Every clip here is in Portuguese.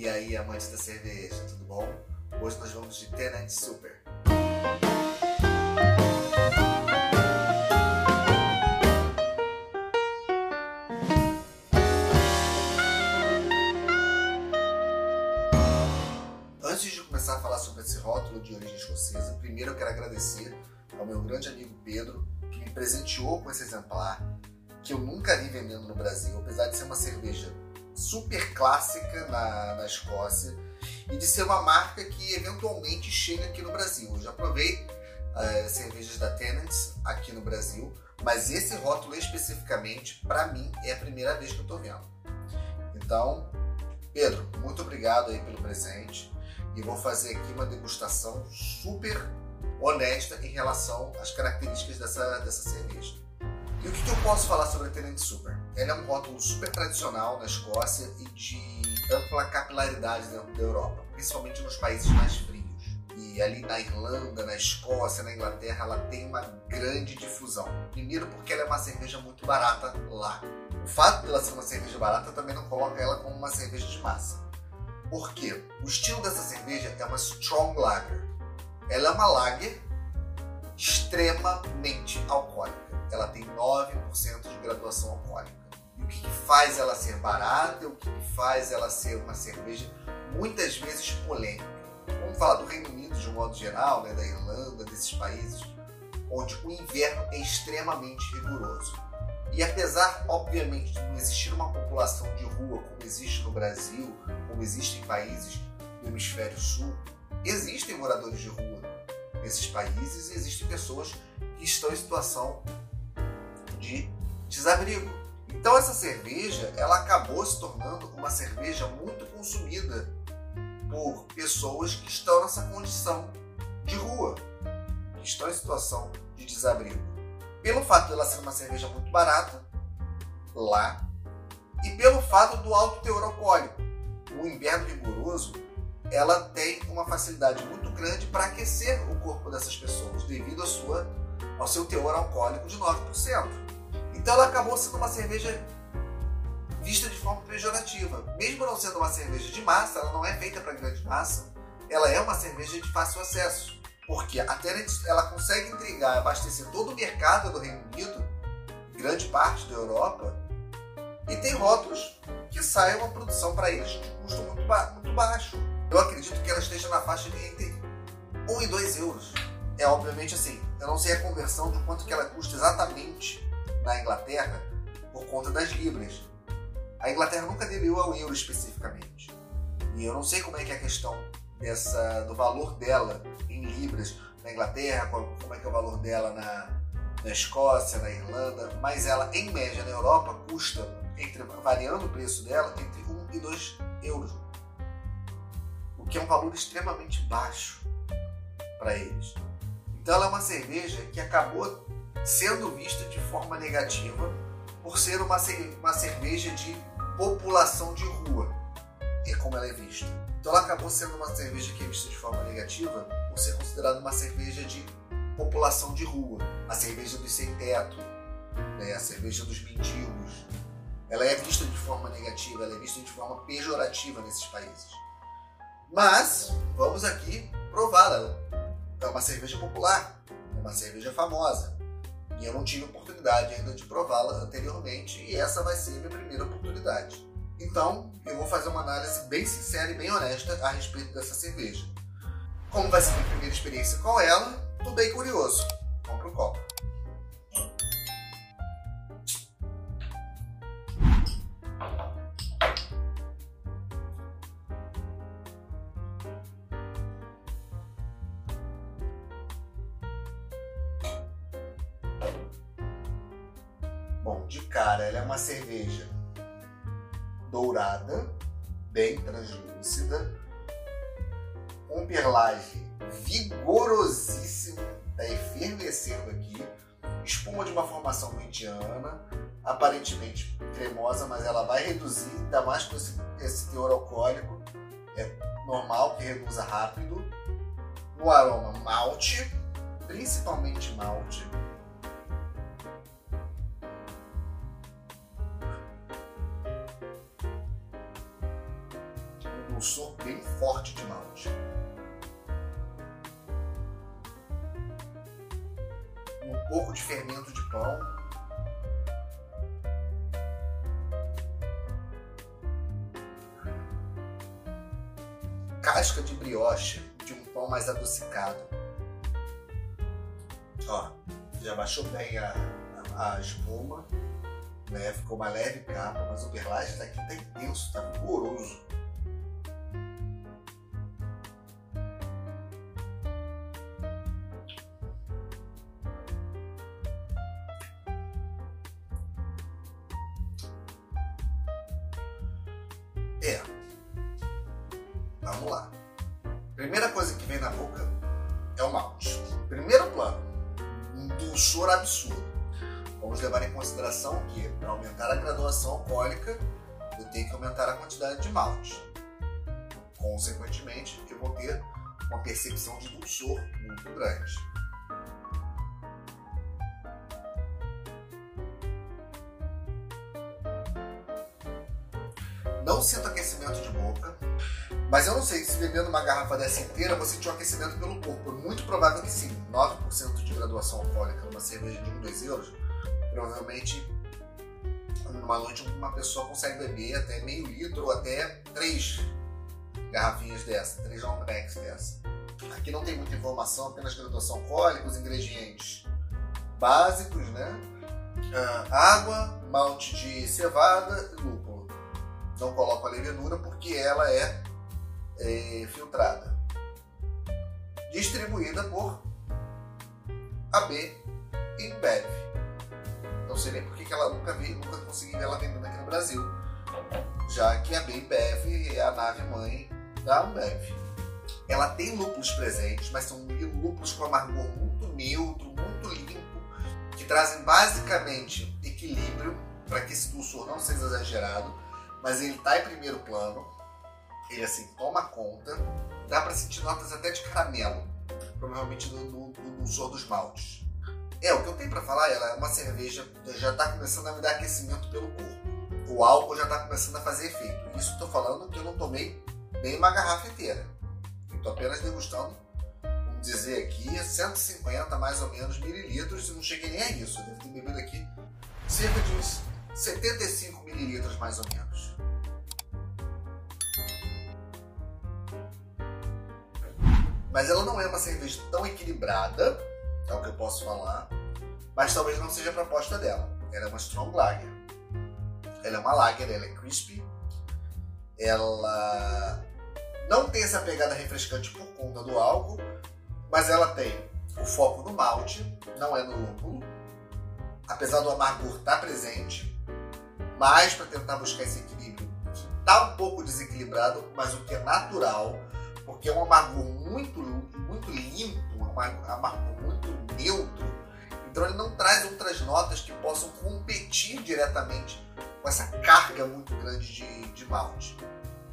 E aí, amantes da cerveja, tudo bom? Hoje nós vamos de Tenant Super. Antes de começar a falar sobre esse rótulo de origem escocesa, primeiro eu quero agradecer ao meu grande amigo Pedro, que me presenteou com esse exemplar, que eu nunca vi vendendo no Brasil, apesar de ser uma cerveja super clássica na, na Escócia e de ser uma marca que eventualmente chega aqui no Brasil. Eu já provei uh, cervejas da Tenants aqui no Brasil, mas esse rótulo especificamente, para mim, é a primeira vez que eu estou vendo. Então, Pedro, muito obrigado aí pelo presente e vou fazer aqui uma degustação super honesta em relação às características dessa, dessa cerveja. E o que, que eu posso falar sobre a Tenant Super? Ela é um rótulo super tradicional na Escócia e de ampla capilaridade dentro da Europa, principalmente nos países mais frios. E ali na Irlanda, na Escócia, na Inglaterra, ela tem uma grande difusão. Primeiro porque ela é uma cerveja muito barata lá. O fato dela ser uma cerveja barata também não coloca ela como uma cerveja de massa. Por quê? O estilo dessa cerveja é uma Strong Lager. Ela é uma lager extremamente alcoólica. Ela tem 9% de graduação alcoólica. E o que, que faz ela ser barata? O que, que faz ela ser uma cerveja muitas vezes polêmica? Vamos falar do Reino Unido de um modo geral, né, da Irlanda, desses países onde o inverno é extremamente rigoroso. E apesar, obviamente, de não existir uma população de rua como existe no Brasil, como existe em países do hemisfério sul, existem moradores de rua nesses países e existem pessoas que estão em situação de desabrigo. Então essa cerveja, ela acabou se tornando uma cerveja muito consumida por pessoas que estão nessa condição de rua, que estão em situação de desabrigo. Pelo fato dela ser uma cerveja muito barata lá e pelo fato do alto teor alcoólico. O inverno rigoroso, ela tem uma facilidade muito grande para aquecer o corpo dessas pessoas devido à sua, ao seu teor alcoólico de 9%. Então ela acabou sendo uma cerveja vista de forma pejorativa. Mesmo não sendo uma cerveja de massa, ela não é feita para grande massa, ela é uma cerveja de fácil acesso. Porque a ela consegue entregar, abastecer todo o mercado do Reino Unido, grande parte da Europa, e tem rótulos que saem uma produção para eles de custo muito, ba muito baixo. Eu acredito que ela esteja na faixa de entre 1 e 2 euros. É obviamente assim, eu não sei a conversão de quanto que ela custa exatamente na Inglaterra por conta das libras. A Inglaterra nunca aderiu ao euro especificamente. E eu não sei como é que é a questão dessa, do valor dela em libras na Inglaterra, como é que é o valor dela na, na Escócia, na Irlanda, mas ela, em média, na Europa, custa, entre, variando o preço dela, entre 1 e 2 euros. O que é um valor extremamente baixo para eles. Então ela é uma cerveja que acabou sendo vista de forma negativa por ser uma, uma cerveja de população de rua, é como ela é vista. Então ela acabou sendo uma cerveja que é vista de forma negativa por ser considerada uma cerveja de população de rua, a cerveja dos sem teto, né? a cerveja dos mendigos. Ela é vista de forma negativa, ela é vista de forma pejorativa nesses países. Mas vamos aqui prová-la. É uma cerveja popular, é uma cerveja famosa. E eu não tive oportunidade ainda de prová-la anteriormente e essa vai ser minha primeira oportunidade. Então, eu vou fazer uma análise bem sincera e bem honesta a respeito dessa cerveja. Como vai ser minha primeira experiência com ela, tô bem curioso. Vamos pro copo. Cara, ela é uma cerveja dourada, bem translúcida, um perlage vigorosíssimo, está efervescendo aqui, espuma de uma formação mediana, aparentemente cremosa, mas ela vai reduzir, ainda mais com esse, esse teor alcoólico, é normal que reduza rápido. No aroma, malte, principalmente malte, dulçor bem forte de malte. Um pouco de fermento de pão. Casca de brioche de um pão mais adocicado. Ó, já baixou bem a, a, a espuma né? Ficou uma leve capa, mas o perlage daqui tá intenso, tá vigoroso. É. Vamos lá. Primeira coisa que vem na boca é o malte. Primeiro plano, um dulçor absurdo. Vamos levar em consideração que, para aumentar a graduação alcoólica, eu tenho que aumentar a quantidade de malte. Consequentemente, eu vou ter uma percepção de dulçor muito grande. Não sinto aquecimento de boca, mas eu não sei se bebendo uma garrafa dessa inteira você sentir um aquecimento pelo corpo. É muito provável que sim. 9% de graduação alcoólica numa cerveja de 1, 2 euros provavelmente numa noite uma pessoa consegue beber até meio litro ou até três garrafinhas dessa, três long dessa. Aqui não tem muita informação, apenas graduação alcoólica, os ingredientes básicos, né? Uh, água, malte de cevada e lúpulo. Não coloco a levedura porque ela é, é filtrada. Distribuída por AB InBev. Não sei nem por que ela nunca vi, nunca consegui ver ela vendendo aqui no Brasil. Já que a Bembev é a nave mãe da Ambev. Ela tem lúpulos presentes, mas são lúpulos com amargor muito neutro, muito limpo, que trazem basicamente equilíbrio para que esse dulçor não seja exagerado, mas ele está em primeiro plano. Ele assim toma conta. Dá para sentir notas até de caramelo, provavelmente no, no dulçor dos maltes. É, o que eu tenho para falar, ela é uma cerveja já está começando a me dar aquecimento pelo corpo. O álcool já está começando a fazer efeito. Isso estou falando que eu não tomei nem uma garrafa inteira. Estou apenas degustando, vamos dizer aqui, 150 mais ou menos mililitros e não cheguei nem a isso. Eu devo ter bebido aqui cerca de uns 75 mililitros mais ou menos. Mas ela não é uma cerveja tão equilibrada é o que eu posso falar, mas talvez não seja a proposta dela. Ela é uma strong lager. Ela é uma lager, ela é crispy. Ela não tem essa pegada refrescante por conta do álcool, mas ela tem o foco no malte, não é no lúpulo. Apesar do amargor estar tá presente, mas para tentar buscar esse equilíbrio, que está um pouco desequilibrado, mas o que é natural, porque é um amargor muito, muito limpo, um amargor muito neutro, então ele não traz outras notas que possam competir diretamente com essa carga muito grande de, de malte.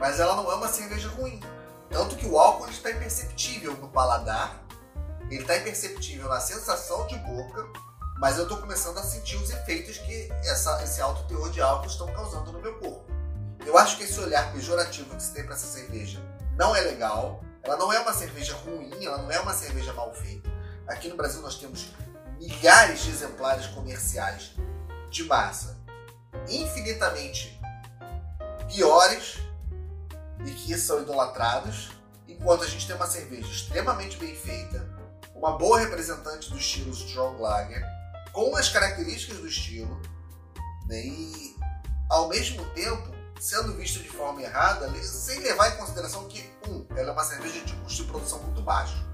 Mas ela não é uma cerveja ruim. Tanto que o álcool está imperceptível no paladar, ele está imperceptível na sensação de boca, mas eu estou começando a sentir os efeitos que essa, esse alto teor de álcool estão causando no meu corpo. Eu acho que esse olhar pejorativo que se tem para essa cerveja não é legal. Ela não é uma cerveja ruim, ela não é uma cerveja mal feita. Aqui no Brasil nós temos milhares de exemplares comerciais de massa infinitamente piores e que são idolatrados, enquanto a gente tem uma cerveja extremamente bem feita, uma boa representante do estilo Strong Lager, com as características do estilo, né, e ao mesmo tempo sendo vista de forma errada, sem levar em consideração que, um, ela é uma cerveja de custo de produção muito baixo.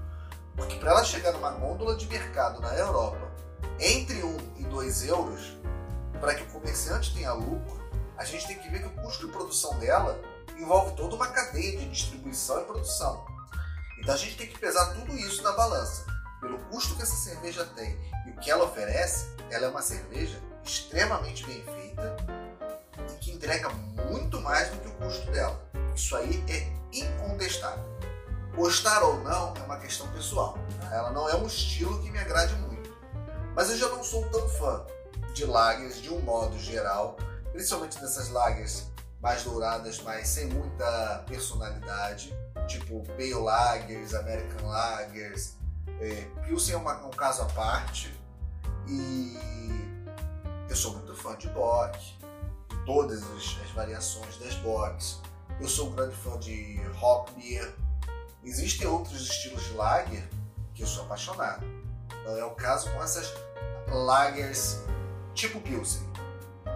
Porque para ela chegar numa gôndola de mercado na Europa entre 1 e 2 euros, para que o comerciante tenha lucro, a gente tem que ver que o custo de produção dela envolve toda uma cadeia de distribuição e produção. Então a gente tem que pesar tudo isso na balança. Pelo custo que essa cerveja tem e o que ela oferece, ela é uma cerveja extremamente bem feita e que entrega muito mais do que o custo dela. Isso aí é incontestável. Gostar ou não é uma questão pessoal. Ela não é um estilo que me agrade muito. Mas eu já não sou tão fã de lagers de um modo geral, principalmente dessas lagers mais douradas, mas sem muita personalidade, tipo Pale Lagers, American Lagers. É, Pilsen é uma, um caso à parte e eu sou muito fã de Bock, todas as, as variações das Bocks. Eu sou um grande fã de Hop Beer. Existem outros estilos de lager que eu sou apaixonado. Não é o caso com essas lagers tipo Pilsen.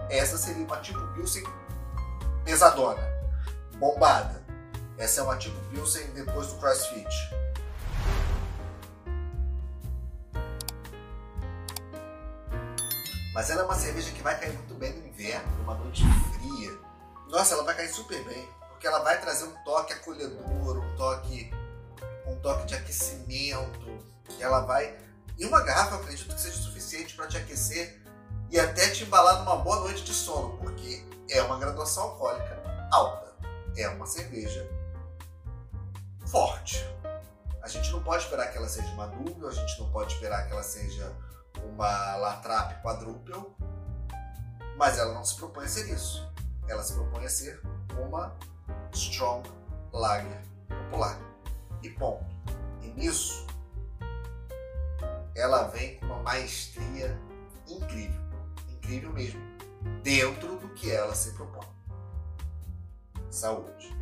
Essa seria uma tipo Pilsen pesadona, bombada. Essa é uma tipo Pilsen depois do CrossFit. Mas ela é uma cerveja que vai cair muito bem no inverno, numa noite fria. Nossa, ela vai cair super bem, porque ela vai trazer um toque acolhedor, um toque, um toque de aquecimento. Ela vai. E uma garrafa, acredito que seja suficiente para te aquecer e até te embalar numa boa noite de sono, porque é uma graduação alcoólica alta. É uma cerveja forte. A gente não pode esperar que ela seja dúvida, a gente não pode esperar que ela seja uma latrap quadruple, mas ela não se propõe a ser isso. Ela se propõe a ser uma strong lager popular. E ponto. E nisso, ela vem com uma maestria incrível, incrível mesmo, dentro do que ela se propõe. Saúde.